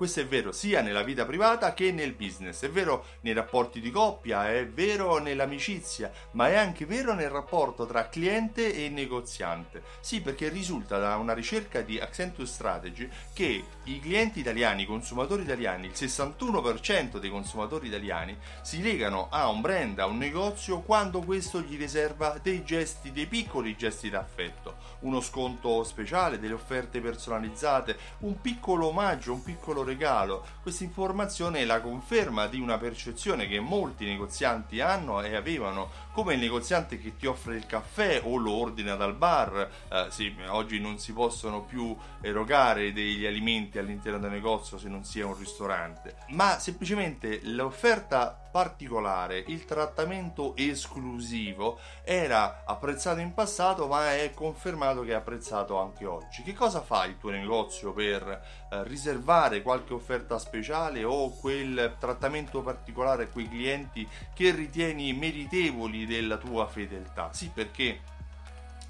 Questo è vero sia nella vita privata che nel business, è vero nei rapporti di coppia, è vero nell'amicizia, ma è anche vero nel rapporto tra cliente e negoziante. Sì, perché risulta da una ricerca di Accenture Strategy che i clienti italiani, i consumatori italiani, il 61% dei consumatori italiani si legano a un brand, a un negozio quando questo gli riserva dei gesti, dei piccoli gesti d'affetto, uno sconto speciale, delle offerte personalizzate, un piccolo omaggio, un piccolo regalo. Questa informazione è la conferma di una percezione che molti negozianti hanno e avevano, come il negoziante che ti offre il caffè o lo ordina dal bar. Eh, sì, oggi non si possono più erogare degli alimenti all'interno del negozio se non sia un ristorante, ma semplicemente l'offerta particolare, il trattamento esclusivo era apprezzato in passato ma è confermato che è apprezzato anche oggi. Che cosa fa il tuo negozio per eh, riservare qualche offerta speciale o quel trattamento particolare a quei clienti che ritieni meritevoli della tua fedeltà? Sì, perché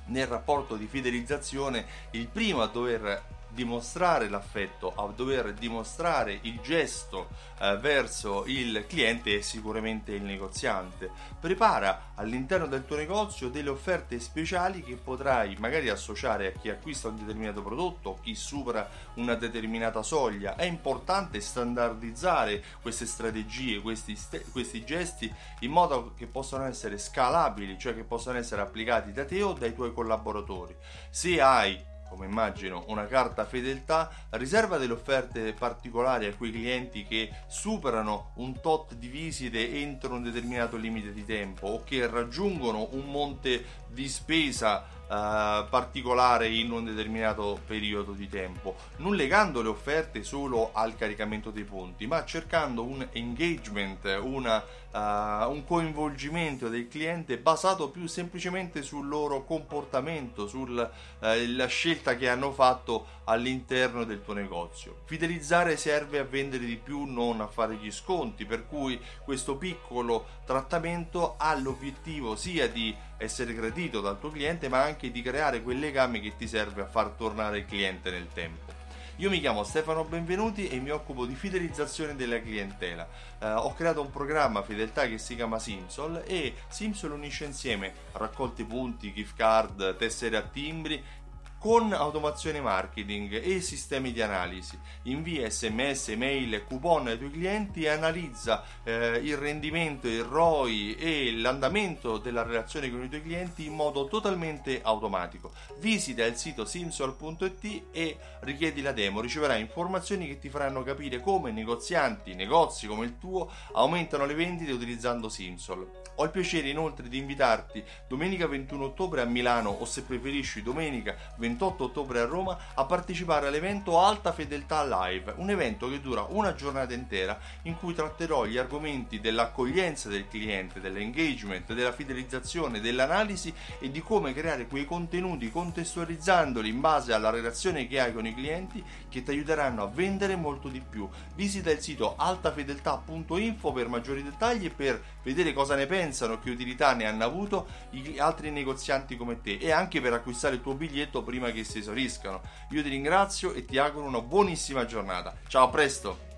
nel rapporto di fidelizzazione il primo a dover dimostrare l'affetto, a dover dimostrare il gesto eh, verso il cliente è sicuramente il negoziante. Prepara all'interno del tuo negozio delle offerte speciali che potrai magari associare a chi acquista un determinato prodotto, chi supera una determinata soglia. È importante standardizzare queste strategie, questi, questi gesti in modo che possano essere scalabili, cioè che possano essere applicati da te o dai tuoi collaboratori. Se hai come immagino una carta fedeltà, riserva delle offerte particolari a quei clienti che superano un tot di visite entro un determinato limite di tempo o che raggiungono un monte di spesa Uh, particolare in un determinato periodo di tempo, non legando le offerte solo al caricamento dei punti, ma cercando un engagement, una, uh, un coinvolgimento del cliente basato più semplicemente sul loro comportamento, sulla uh, scelta che hanno fatto all'interno del tuo negozio. Fidelizzare serve a vendere di più, non a fare gli sconti, per cui questo piccolo trattamento ha l'obiettivo sia di essere gradito dal tuo cliente, ma anche di creare quel legame che ti serve a far tornare il cliente nel tempo. Io mi chiamo Stefano Benvenuti e mi occupo di fidelizzazione della clientela. Uh, ho creato un programma fedeltà che si chiama Simsol e Simsol unisce insieme raccolti punti, gift card, tessere a timbri con automazione marketing e sistemi di analisi. Invia sms, mail e coupon ai tuoi clienti e analizza eh, il rendimento, il ROI e l'andamento della relazione con i tuoi clienti in modo totalmente automatico. Visita il sito simsol.it e richiedi la demo, riceverai informazioni che ti faranno capire come negozianti, negozi come il tuo aumentano le vendite utilizzando Simsol. Ho il piacere inoltre di invitarti domenica 21 ottobre a Milano o se preferisci domenica 28 ottobre a Roma a partecipare all'evento Alta Fedeltà Live, un evento che dura una giornata intera in cui tratterò gli argomenti dell'accoglienza del cliente, dell'engagement, della fidelizzazione, dell'analisi e di come creare quei contenuti contestualizzandoli in base alla relazione che hai con i clienti che ti aiuteranno a vendere molto di più. Visita il sito altafedeltà.info per maggiori dettagli e per vedere cosa ne pensano che utilità ne hanno avuto gli altri negozianti come te e anche per acquistare il tuo biglietto prima che si esauriscano. Io ti ringrazio e ti auguro una buonissima giornata. Ciao, a presto!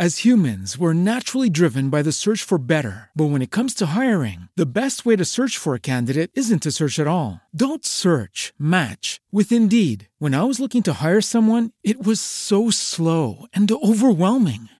As humans, we're naturally driven by the search for better. But when it comes to hiring, the best way to search for a candidate isn't to search at all. Don't search, match with Indeed. When I was looking to hire someone, it was so slow and overwhelming.